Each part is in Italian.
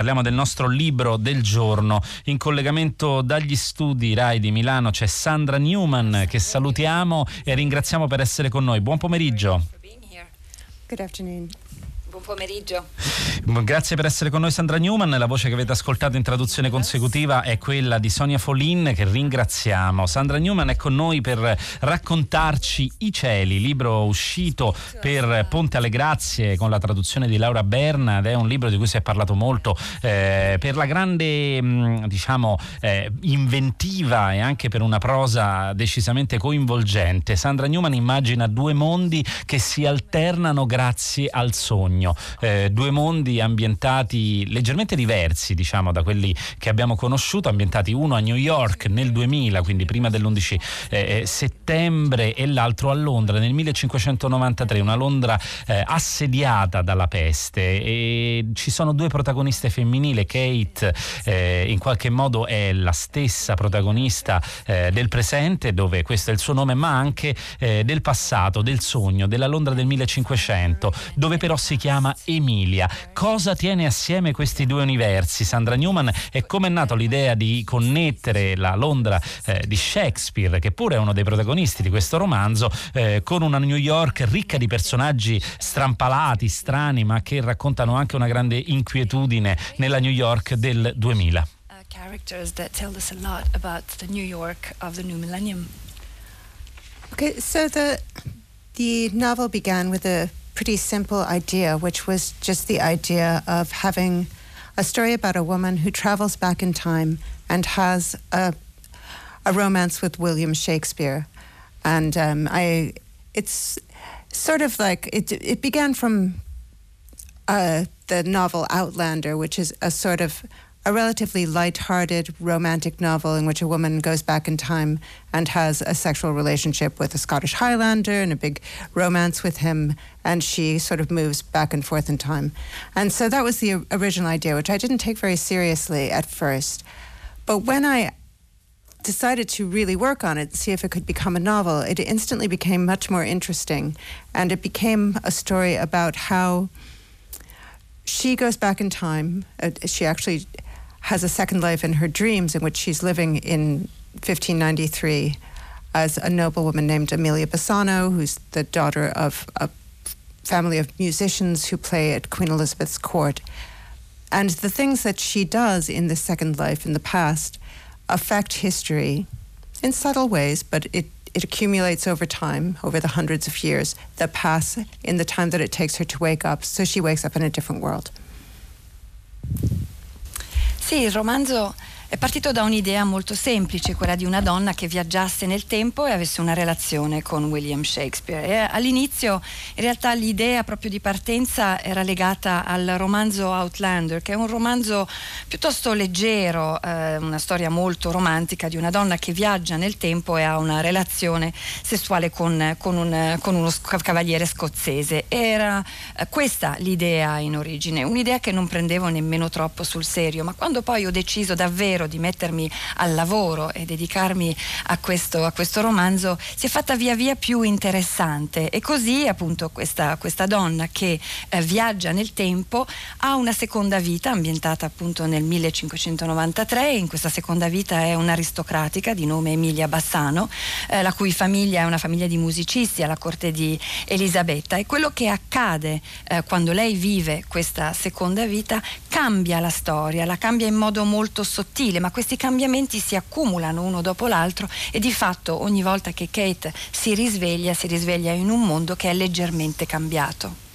Parliamo del nostro libro del giorno. In collegamento dagli studi RAI di Milano c'è Sandra Newman che salutiamo e ringraziamo per essere con noi. Buon pomeriggio. Good afternoon. Buon pomeriggio. Grazie per essere con noi Sandra Newman. La voce che avete ascoltato in traduzione consecutiva è quella di Sonia Folin che ringraziamo. Sandra Newman è con noi per raccontarci I cieli, libro uscito per Ponte alle Grazie con la traduzione di Laura Berna ed è un libro di cui si è parlato molto eh, per la grande diciamo eh, inventiva e anche per una prosa decisamente coinvolgente. Sandra Newman immagina due mondi che si alternano grazie al sogno sogno, eh, due mondi ambientati leggermente diversi diciamo da quelli che abbiamo conosciuto, ambientati uno a New York nel 2000, quindi prima dell'11 eh, eh, settembre e l'altro a Londra nel 1593, una Londra eh, assediata dalla peste. E ci sono due protagoniste femminili, Kate eh, in qualche modo è la stessa protagonista eh, del presente dove questo è il suo nome ma anche del passato, del sogno, della Londra del 1500 dove però si chiama chiama Emilia. Cosa tiene assieme questi due universi? Sandra Newman e come è nata l'idea di connettere la Londra eh, di Shakespeare, che pure è uno dei protagonisti di questo romanzo, eh, con una New York ricca di personaggi strampalati, strani, ma che raccontano anche una grande inquietudine nella New York del 2000. Uh, characters that tell us a lot about the New York of the new millennium. Okay, so the the novel began with a pretty simple idea, which was just the idea of having a story about a woman who travels back in time and has a, a romance with William Shakespeare. And um, I, it's sort of like it. It began from uh, the novel Outlander, which is a sort of a relatively light-hearted romantic novel in which a woman goes back in time and has a sexual relationship with a Scottish Highlander and a big romance with him, and she sort of moves back and forth in time. And so that was the original idea, which I didn't take very seriously at first. But when I decided to really work on it see if it could become a novel, it instantly became much more interesting, and it became a story about how she goes back in time. Uh, she actually has a second life in her dreams in which she's living in 1593 as a noblewoman named Amelia Bassano, who's the daughter of a family of musicians who play at Queen Elizabeth's court. And the things that she does in the second life in the past affect history in subtle ways, but it, it accumulates over time, over the hundreds of years that pass in the time that it takes her to wake up. So she wakes up in a different world. Sì, il romanzo È partito da un'idea molto semplice, quella di una donna che viaggiasse nel tempo e avesse una relazione con William Shakespeare. E all'inizio in realtà l'idea proprio di partenza era legata al romanzo Outlander, che è un romanzo piuttosto leggero, eh, una storia molto romantica di una donna che viaggia nel tempo e ha una relazione sessuale con, con, un, con uno cavaliere scozzese. Era eh, questa l'idea in origine, un'idea che non prendevo nemmeno troppo sul serio, ma quando poi ho deciso davvero davvero di mettermi al lavoro e dedicarmi a questo, a questo romanzo si è fatta via via più interessante. E così appunto questa, questa donna che eh, viaggia nel tempo ha una seconda vita ambientata appunto nel 1593 in questa seconda vita è un'aristocratica di nome Emilia Bassano eh, la cui famiglia è una famiglia di musicisti alla corte di Elisabetta. E quello che accade eh, quando lei vive questa seconda vita cambia la storia la cambia in modo molto sottile sottile, ma questi cambiamenti si accumulano uno dopo l'altro e di fatto ogni volta che Kate si risveglia, si risveglia in un mondo che è leggermente cambiato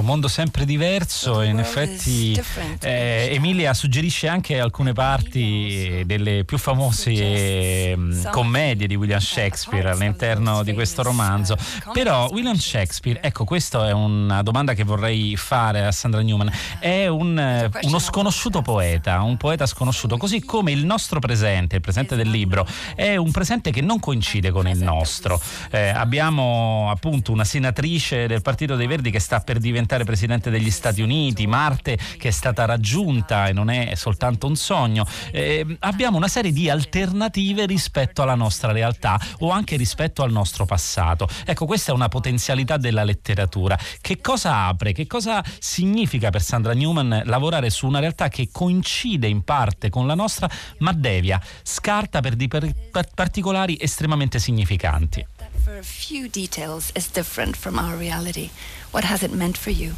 un mondo sempre diverso e in effetti eh, Emilia suggerisce anche alcune parti delle più famose eh, commedie di William Shakespeare all'interno di questo romanzo. Però William Shakespeare, ecco questa è una domanda che vorrei fare a Sandra Newman, è un, eh, uno sconosciuto poeta, un poeta sconosciuto, così come il nostro presente, il presente del libro, è un presente che non coincide con il nostro. Eh, abbiamo appunto una senatrice del Partito dei Verdi che sta per diventare diventare presidente degli Stati Uniti, Marte che è stata raggiunta e non è soltanto un sogno. Eh, abbiamo una serie di alternative rispetto alla nostra realtà o anche rispetto al nostro passato. Ecco, questa è una potenzialità della letteratura. Che cosa apre? Che cosa significa per Sandra Newman lavorare su una realtà che coincide in parte con la nostra, ma devia, scarta per, di, per particolari estremamente significanti? For a few details is different from our reality. What has it meant for you?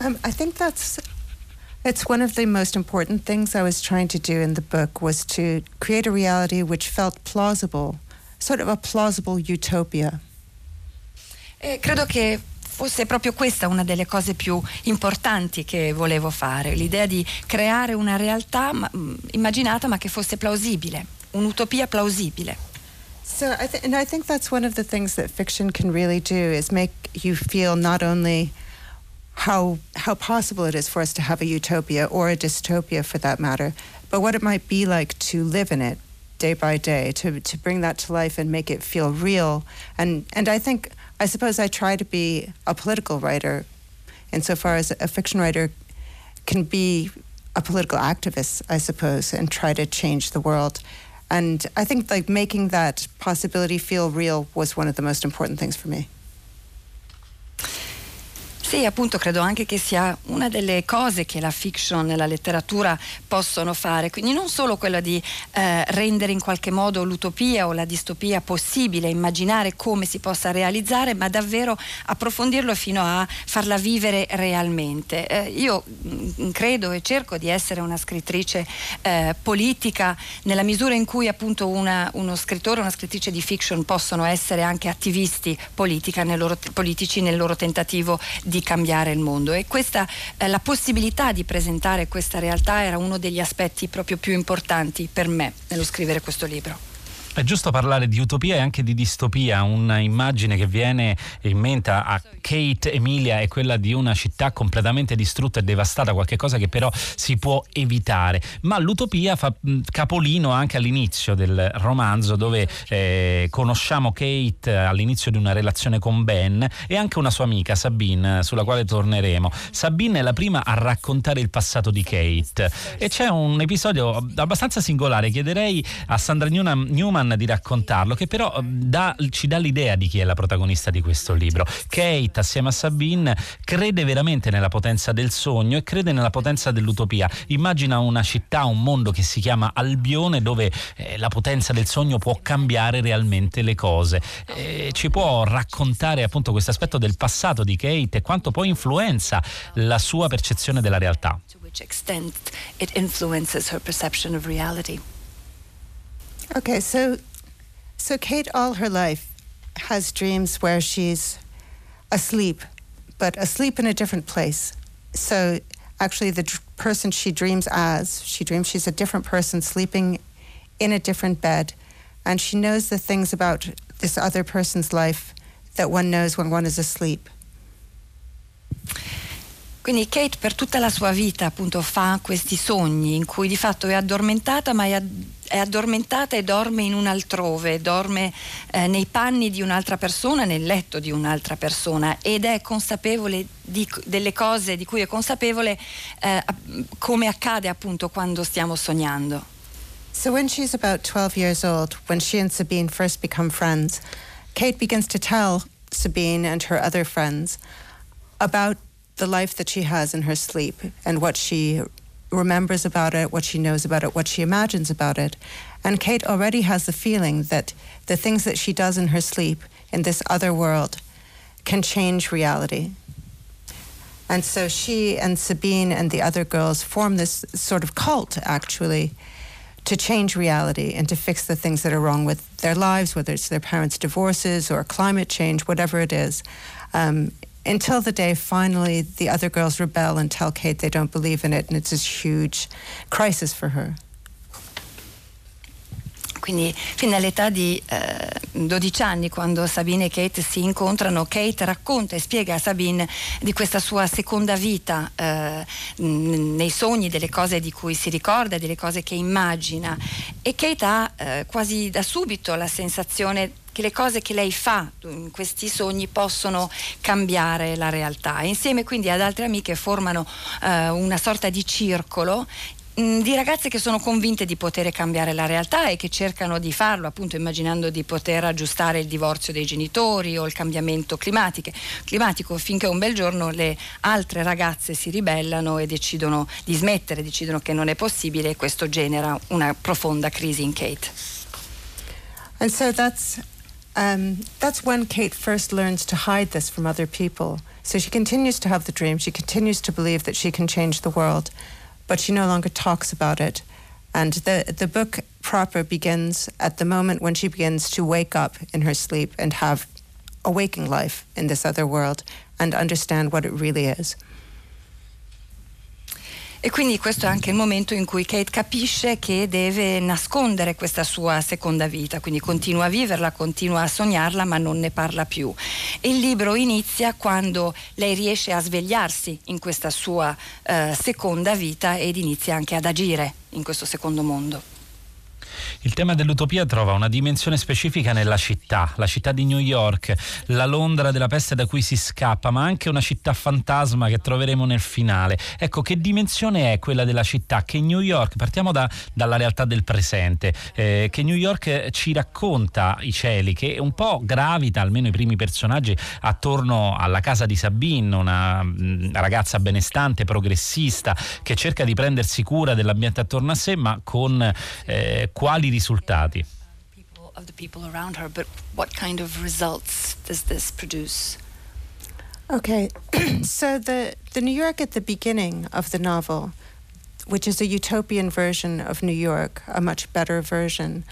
Um, I think that's it's one of the most important things I was trying to do in the book was to create a reality which felt plausible, sort of a plausible utopia. Eh, credo che fosse proprio questa una delle cose più importanti che volevo fare, l'idea di creare una realtà mm, immaginata ma che fosse plausibile, un'utopia plausibile. So I th- and I think that's one of the things that fiction can really do is make you feel not only how how possible it is for us to have a utopia or a dystopia for that matter, but what it might be like to live in it day by day, to to bring that to life and make it feel real. And and I think I suppose I try to be a political writer insofar as a fiction writer can be a political activist, I suppose, and try to change the world. And I think like making that possibility feel real was one of the most important things for me. Sì, appunto credo anche che sia una delle cose che la fiction e la letteratura possono fare, quindi non solo quella di eh, rendere in qualche modo l'utopia o la distopia possibile, immaginare come si possa realizzare, ma davvero approfondirlo fino a farla vivere realmente. Eh, io mh, mm, credo e cerco di essere una scrittrice eh, politica nella misura in cui appunto una, uno scrittore una scrittrice di fiction possono essere anche attivisti nel loro, politici nel loro tentativo di cambiare il mondo e questa, eh, la possibilità di presentare questa realtà era uno degli aspetti proprio più importanti per me nello scrivere questo libro. È giusto parlare di utopia e anche di distopia, un'immagine che viene in mente a Kate Emilia è quella di una città completamente distrutta e devastata, qualcosa che però si può evitare. Ma l'utopia fa capolino anche all'inizio del romanzo dove eh, conosciamo Kate all'inizio di una relazione con Ben e anche una sua amica Sabine sulla quale torneremo. Sabine è la prima a raccontare il passato di Kate e c'è un episodio abbastanza singolare, chiederei a Sandra Newman Newman di raccontarlo, che però ehm, dà, ci dà l'idea di chi è la protagonista di questo libro. Kate, assieme a Sabine, crede veramente nella potenza del sogno e crede nella potenza dell'utopia. Immagina una città, un mondo che si chiama Albione, dove eh, la potenza del sogno può cambiare realmente le cose. Eh, ci può raccontare appunto questo aspetto del passato di Kate e quanto poi influenza la sua percezione della realtà. To which extent it influences her perception of reality. Okay, so so Kate all her life has dreams where she's asleep, but asleep in a different place. So actually the person she dreams as, she dreams she's a different person sleeping in a different bed and she knows the things about this other person's life that one knows when one is asleep. Quindi Kate per tutta la sua vita appunto fa questi sogni in cui di fatto è addormentata ma è, è addormentata e dorme in un altrove, dorme eh, nei panni di un'altra persona, nel letto di un'altra persona ed è consapevole di, delle cose di cui è consapevole eh, come accade appunto quando stiamo sognando. So when she's about 12 years old, when she and Sabine first become friends, Kate begins to tell Sabine and her other friends about the life that she has in her sleep and what she remembers about it, what she knows about it, what she imagines about it. And Kate already has the feeling that the things that she does in her sleep in this other world can change reality. And so she and Sabine and the other girls form this sort of cult, actually, to change reality and to fix the things that are wrong with their lives, whether it's their parents' divorces or climate change, whatever it is. Um, until the day finally the other girls rebel and tell Kate they don't believe in it, and it's this huge crisis for her. quindi fino all'età di eh, 12 anni quando Sabine e Kate si incontrano, Kate racconta e spiega a Sabine di questa sua seconda vita eh, nei sogni, delle cose di cui si ricorda, delle cose che immagina e Kate ha eh, quasi da subito la sensazione che le cose che lei fa in questi sogni possono cambiare la realtà. Insieme quindi ad altre amiche formano eh, una sorta di circolo Mm, di ragazze che sono convinte di poter cambiare la realtà e che cercano di farlo, appunto immaginando di poter aggiustare il divorzio dei genitori o il cambiamento climatico, finché un bel giorno le altre ragazze si ribellano e decidono di smettere, decidono che non è possibile e questo genera una profonda crisi in Kate. And so that's um, that's when Kate first learns to hide this from other people. So she continues to have the dream, she continues to believe that she can change the world. but she no longer talks about it. And the, the book proper begins at the moment when she begins to wake up in her sleep and have a waking life in this other world and understand what it really is. E quindi questo è anche il momento in cui Kate capisce che deve nascondere questa sua seconda vita, quindi continua a viverla, continua a sognarla, ma non ne parla più. E il libro inizia quando lei riesce a svegliarsi in questa sua eh, seconda vita ed inizia anche ad agire in questo secondo mondo. Il tema dell'utopia trova una dimensione specifica nella città, la città di New York, la Londra della peste da cui si scappa, ma anche una città fantasma che troveremo nel finale. Ecco, che dimensione è quella della città che New York, partiamo da, dalla realtà del presente, eh, che New York ci racconta i cieli, che un po' gravita, almeno i primi personaggi, attorno alla casa di Sabine, una, mm, ragazza benestante, progressista, che cerca di prendersi cura dell'ambiente attorno a sé, ma con eh, quali risultati? Of the people around her, but what kind of results does this produce? Okay, so the the New York at the beginning of the novel, which is a utopian version of New York, a much better version.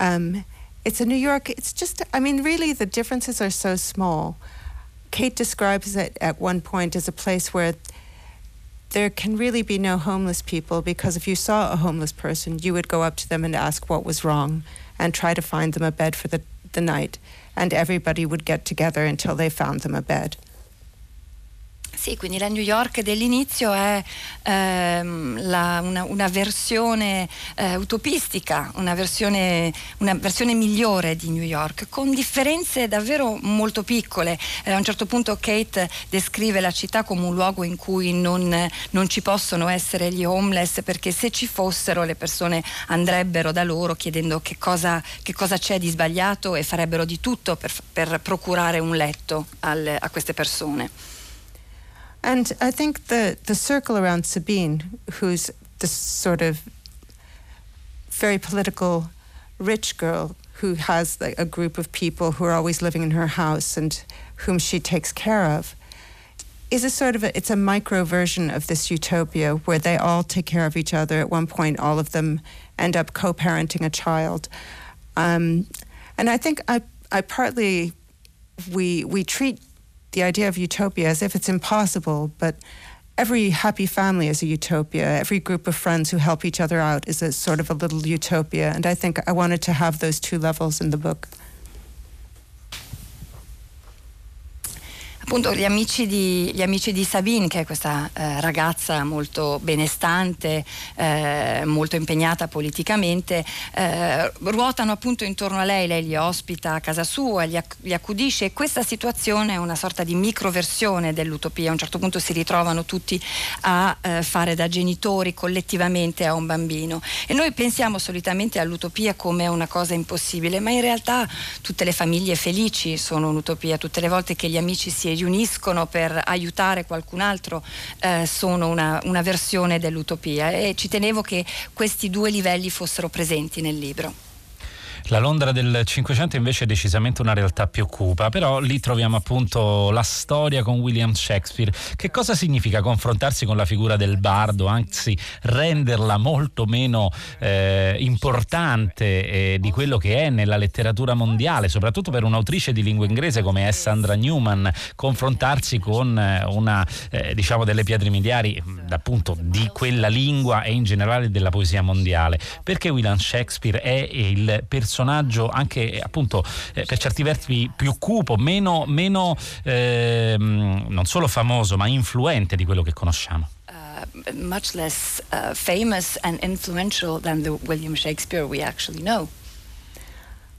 Um, it's a New York. It's just. I mean, really, the differences are so small. Kate describes it at one point as a place where there can really be no homeless people because if you saw a homeless person, you would go up to them and ask what was wrong and try to find them a bed for the, the night. And everybody would get together until they found them a bed. Sì, quindi la New York dell'inizio è ehm, la, una, una, versione eh, utopistica, una versione, una versione, migliore di New York, con differenze davvero molto piccole. Eh, a un certo punto Kate descrive la città come un luogo in cui non, non, ci possono essere gli homeless perché se ci fossero le persone andrebbero da loro chiedendo che cosa, che cosa c'è di sbagliato e farebbero di tutto per, per procurare un letto al, a queste persone. And I think the, the circle around Sabine, who's this sort of very political, rich girl who has like, a group of people who are always living in her house and whom she takes care of, is a sort of a, it's a micro version of this utopia where they all take care of each other. At one point, all of them end up co-parenting a child, um, and I think I I partly we we treat the idea of utopia as if it's impossible, but every happy family is a utopia. Every group of friends who help each other out is a sort of a little utopia. And I think I wanted to have those two levels in the book. Appunto gli amici di, gli amici di Sabine, che è questa eh, ragazza molto benestante, eh, molto impegnata politicamente, eh, ruotano appunto intorno a lei, lei li ospita a casa sua, li, acc- li, accudisce e questa situazione è una sorta di microversione dell'utopia. A un certo punto si ritrovano tutti a eh, fare da genitori collettivamente a un bambino. E noi pensiamo solitamente all'utopia come una cosa impossibile, ma in realtà tutte le famiglie felici sono un'utopia, tutte le volte che gli amici si riuniscono per aiutare qualcun altro eh, sono una, una versione dell'utopia e ci tenevo che questi due livelli fossero presenti nel libro. La Londra del Cinquecento invece è decisamente una realtà più cupa, però lì troviamo appunto la storia con William Shakespeare. Che cosa significa confrontarsi con la figura del bardo, anzi renderla molto meno eh, importante eh, di quello che è nella letteratura mondiale, soprattutto per un'autrice di lingua inglese come è Sandra Newman, confrontarsi con eh, una eh, diciamo delle pietre miliari appunto di quella lingua e in generale della poesia mondiale. Perché William Shakespeare è il personaggio personaggio anche appunto eh, per certi versi più cupo, meno, meno eh, non solo famoso ma influente di quello che conosciamo. Uh, much less uh, famous and influential than the William Shakespeare we actually know.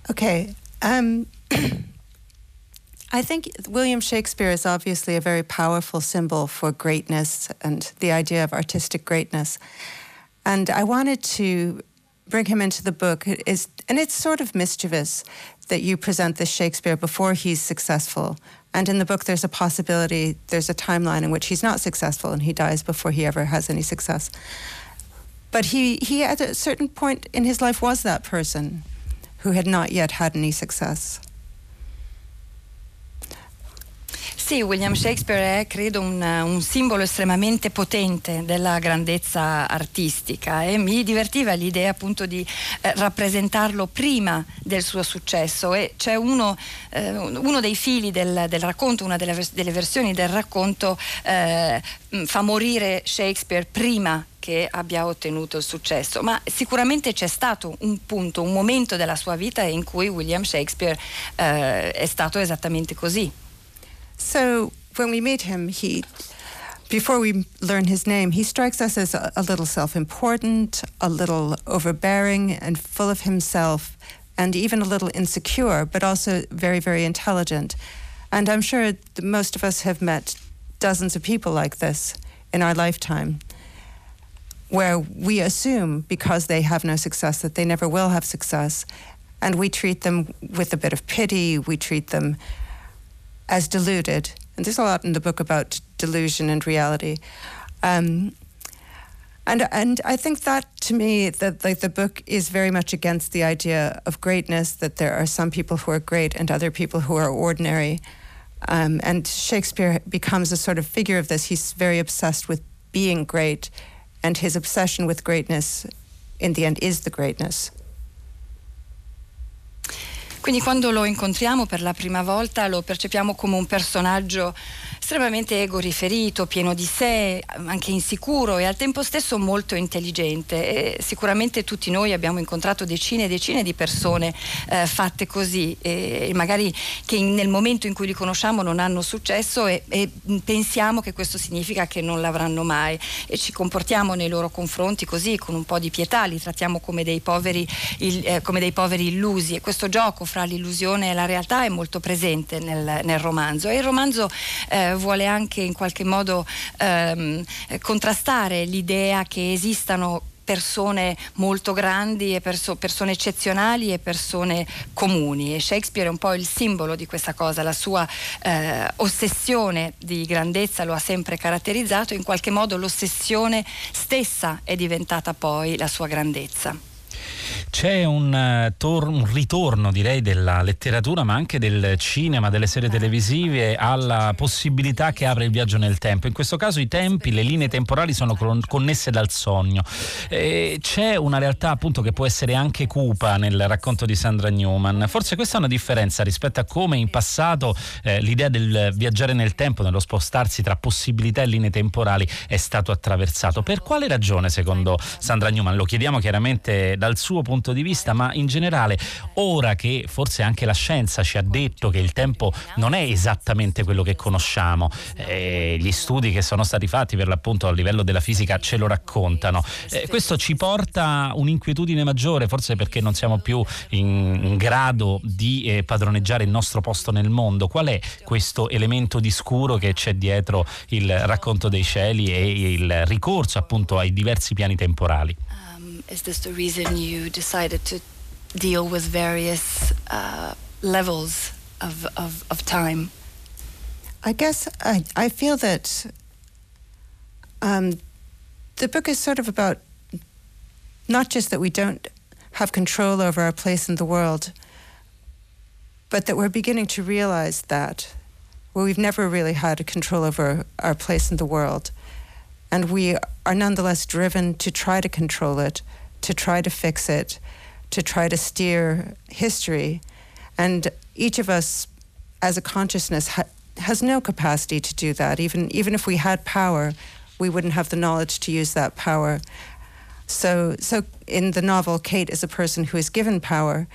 Okay, Um, I think William Shakespeare is obviously a very powerful symbol for greatness and the idea of artistic greatness. And I wanted to bring him into the book. Is, and it's sort of mischievous that you present this Shakespeare before he's successful. And in the book, there's a possibility, there's a timeline in which he's not successful and he dies before he ever has any success. But he, he at a certain point in his life was that person who had not yet had any success. Sì, William Shakespeare è credo un, un, simbolo estremamente potente della grandezza artistica e mi divertiva l'idea appunto di eh, rappresentarlo prima del suo successo e c'è uno, eh, uno dei fili del, del, racconto, una delle, delle, versioni del racconto eh, fa morire Shakespeare prima che abbia ottenuto il successo, ma sicuramente c'è stato un punto, un momento della sua vita in cui William Shakespeare eh, è stato esattamente così. So when we meet him, he before we learn his name, he strikes us as a, a little self-important, a little overbearing and full of himself, and even a little insecure, but also very, very intelligent. And I'm sure most of us have met dozens of people like this in our lifetime, where we assume because they have no success that they never will have success, and we treat them with a bit of pity. We treat them as deluded. And there's a lot in the book about delusion and reality. Um, and and I think that to me that like the book is very much against the idea of greatness that there are some people who are great and other people who are ordinary. Um, and Shakespeare becomes a sort of figure of this. He's very obsessed with being great, and his obsession with greatness, in the end, is the greatness. Quindi quando lo incontriamo per la prima volta lo percepiamo come un personaggio estremamente ego riferito, pieno di sé, anche insicuro e al tempo stesso molto intelligente. E sicuramente tutti noi abbiamo incontrato decine e decine di persone eh, fatte così e magari che nel momento in cui li conosciamo non hanno successo e, e, pensiamo che questo significa che non l'avranno mai. E ci comportiamo nei loro confronti così con un po' di pietà, li trattiamo come dei poveri, il, eh, come dei poveri illusi. E questo gioco fra l'illusione e la realtà è molto presente nel, nel romanzo. E il romanzo eh, vuole anche in qualche modo ehm, contrastare l'idea che esistano persone molto grandi e perso- persone eccezionali e persone comuni e Shakespeare è un po' il simbolo di questa cosa, la sua eh, ossessione di grandezza lo ha sempre caratterizzato, in qualche modo l'ossessione stessa è diventata poi la sua grandezza. C'è un, uh, tor- un, ritorno, direi, della letteratura, ma anche del cinema, delle serie televisive, alla possibilità che apre il viaggio nel tempo. In questo caso i tempi, le linee temporali sono con- connesse dal sogno. E c'è una realtà appunto che può essere anche cupa nel racconto di Sandra Newman. Forse questa è una differenza rispetto a come in passato eh, l'idea del viaggiare nel tempo, nello spostarsi tra possibilità e linee temporali è stato attraversato. Per quale ragione, secondo Sandra Newman? Lo chiediamo chiaramente dal suo punto di vista, ma in generale, ora che forse anche la scienza ci ha detto che il tempo non è esattamente quello che conosciamo, eh, gli studi che sono stati fatti per l'appunto a livello della fisica ce lo raccontano, eh, questo ci porta un'inquietudine maggiore, forse perché non siamo più in grado di eh, padroneggiare il nostro posto nel mondo. Qual è questo elemento di scuro che c'è dietro il racconto dei cieli e il ricorso appunto ai diversi piani temporali? Is this the reason you decided to deal with various uh, levels of, of, of time? I guess I, I feel that um, the book is sort of about not just that we don't have control over our place in the world, but that we're beginning to realize that well, we've never really had control over our place in the world. And we are nonetheless driven to try to control it to try to fix it, to try to steer history. And each of us, as a consciousness, ha- has no capacity to do that. Even, even if we had power, we wouldn't have the knowledge to use that power. So, so in the novel, Kate is a person who is given power,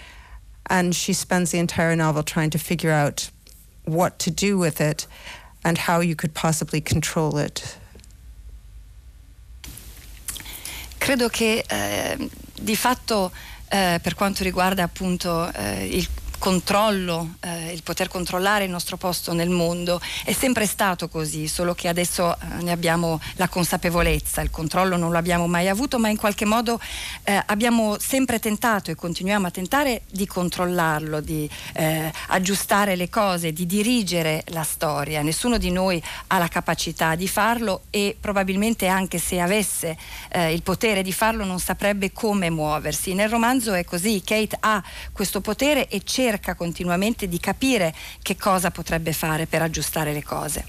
and she spends the entire novel trying to figure out what to do with it and how you could possibly control it. Credo che eh, di fatto eh, per quanto riguarda appunto eh, il controllo, eh, il poter controllare il nostro posto nel mondo. È sempre stato così, solo che adesso eh, ne abbiamo la consapevolezza, il controllo non lo abbiamo mai avuto, ma in qualche modo eh, abbiamo sempre tentato e continuiamo a tentare di controllarlo, di eh, aggiustare le cose, di dirigere la storia. Nessuno di noi ha la capacità di farlo e probabilmente anche se avesse eh, il potere di farlo non saprebbe come muoversi. Nel romanzo è così, Kate ha questo potere e cerca continuamente di capire che cosa potrebbe fare per aggiustare le cose.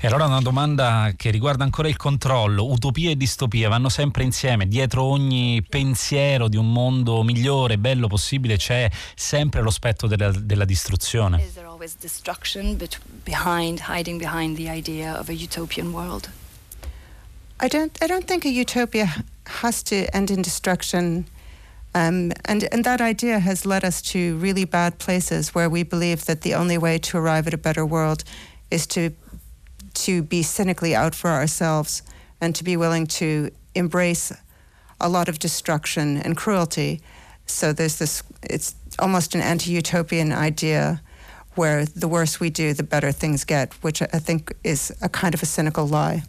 E allora una domanda che riguarda ancora il controllo. Utopia e distopia vanno sempre insieme. Dietro ogni pensiero di un mondo migliore, bello possibile, c'è sempre lo spettro della, della distruzione. Is there always destruction behind, hiding behind the idea of a utopian world? I don't, I don't think a utopia has to end in destruction. Um, and, and that idea has led us to really bad places where we believe that the only way to arrive at a better world is to, to be cynically out for ourselves and to be willing to embrace a lot of destruction and cruelty. So there's this, it's almost an anti utopian idea where the worse we do, the better things get, which I think is a kind of a cynical lie.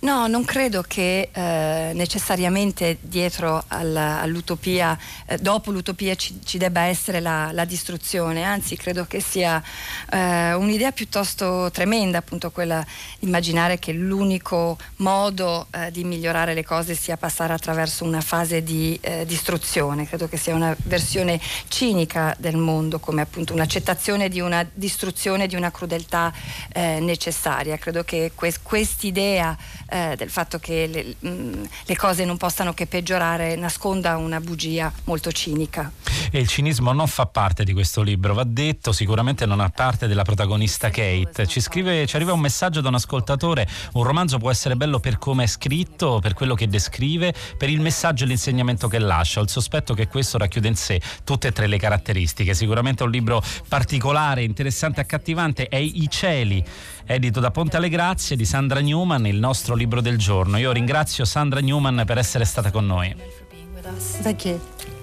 No, non credo che eh, necessariamente dietro alla, all'utopia, eh, dopo l'utopia ci, ci debba essere la, la, distruzione, anzi credo che sia eh, un'idea piuttosto tremenda, appunto quella immaginare che l'unico modo eh, di migliorare le cose sia passare attraverso una fase di eh, distruzione. Credo che sia una versione cinica del mondo, come appunto un'accettazione di una distruzione, di una crudeltà eh, necessaria. Credo che que- quest'idea eh, del fatto che le, mh, mm, le, cose non possano che peggiorare nasconda una bugia molto cinica. E il cinismo non fa parte di questo libro, va detto, sicuramente non ha parte della protagonista Kate. Ci, scrive, ci arriva un messaggio da un ascoltatore, un romanzo può essere bello per come è scritto, per quello che descrive, per il messaggio e l'insegnamento che lascia. Ho il sospetto che questo racchiude in sé tutte e tre le caratteristiche. Sicuramente è un libro particolare, interessante, accattivante, è I cieli edito da Ponte alle Grazie di Sandra Newman, il nostro libro del giorno. Io ringrazio Sandra Newman per essere stata con noi.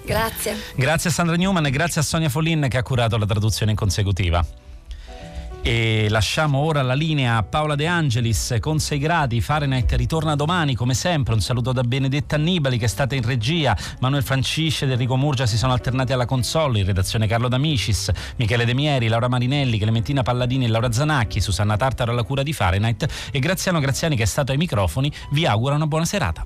Grazie. Grazie a Sandra Newman e grazie a Sonia Follin che ha curato la traduzione in consecutiva. E lasciamo ora la linea a Paola De Angelis con 6 gradi. Fahrenheit ritorna domani come sempre. Un saluto da Benedetta Annibali che è stata in regia. Manuel Francisce ed Enrico Murgia si sono alternati alla console. In redazione Carlo D'Amicis, Michele De Mieri, Laura Marinelli, Clementina Palladini e Laura Zanacchi, Susanna Tartaro alla cura di Fahrenheit e Graziano Graziani che è stato ai microfoni. Vi auguro una buona serata.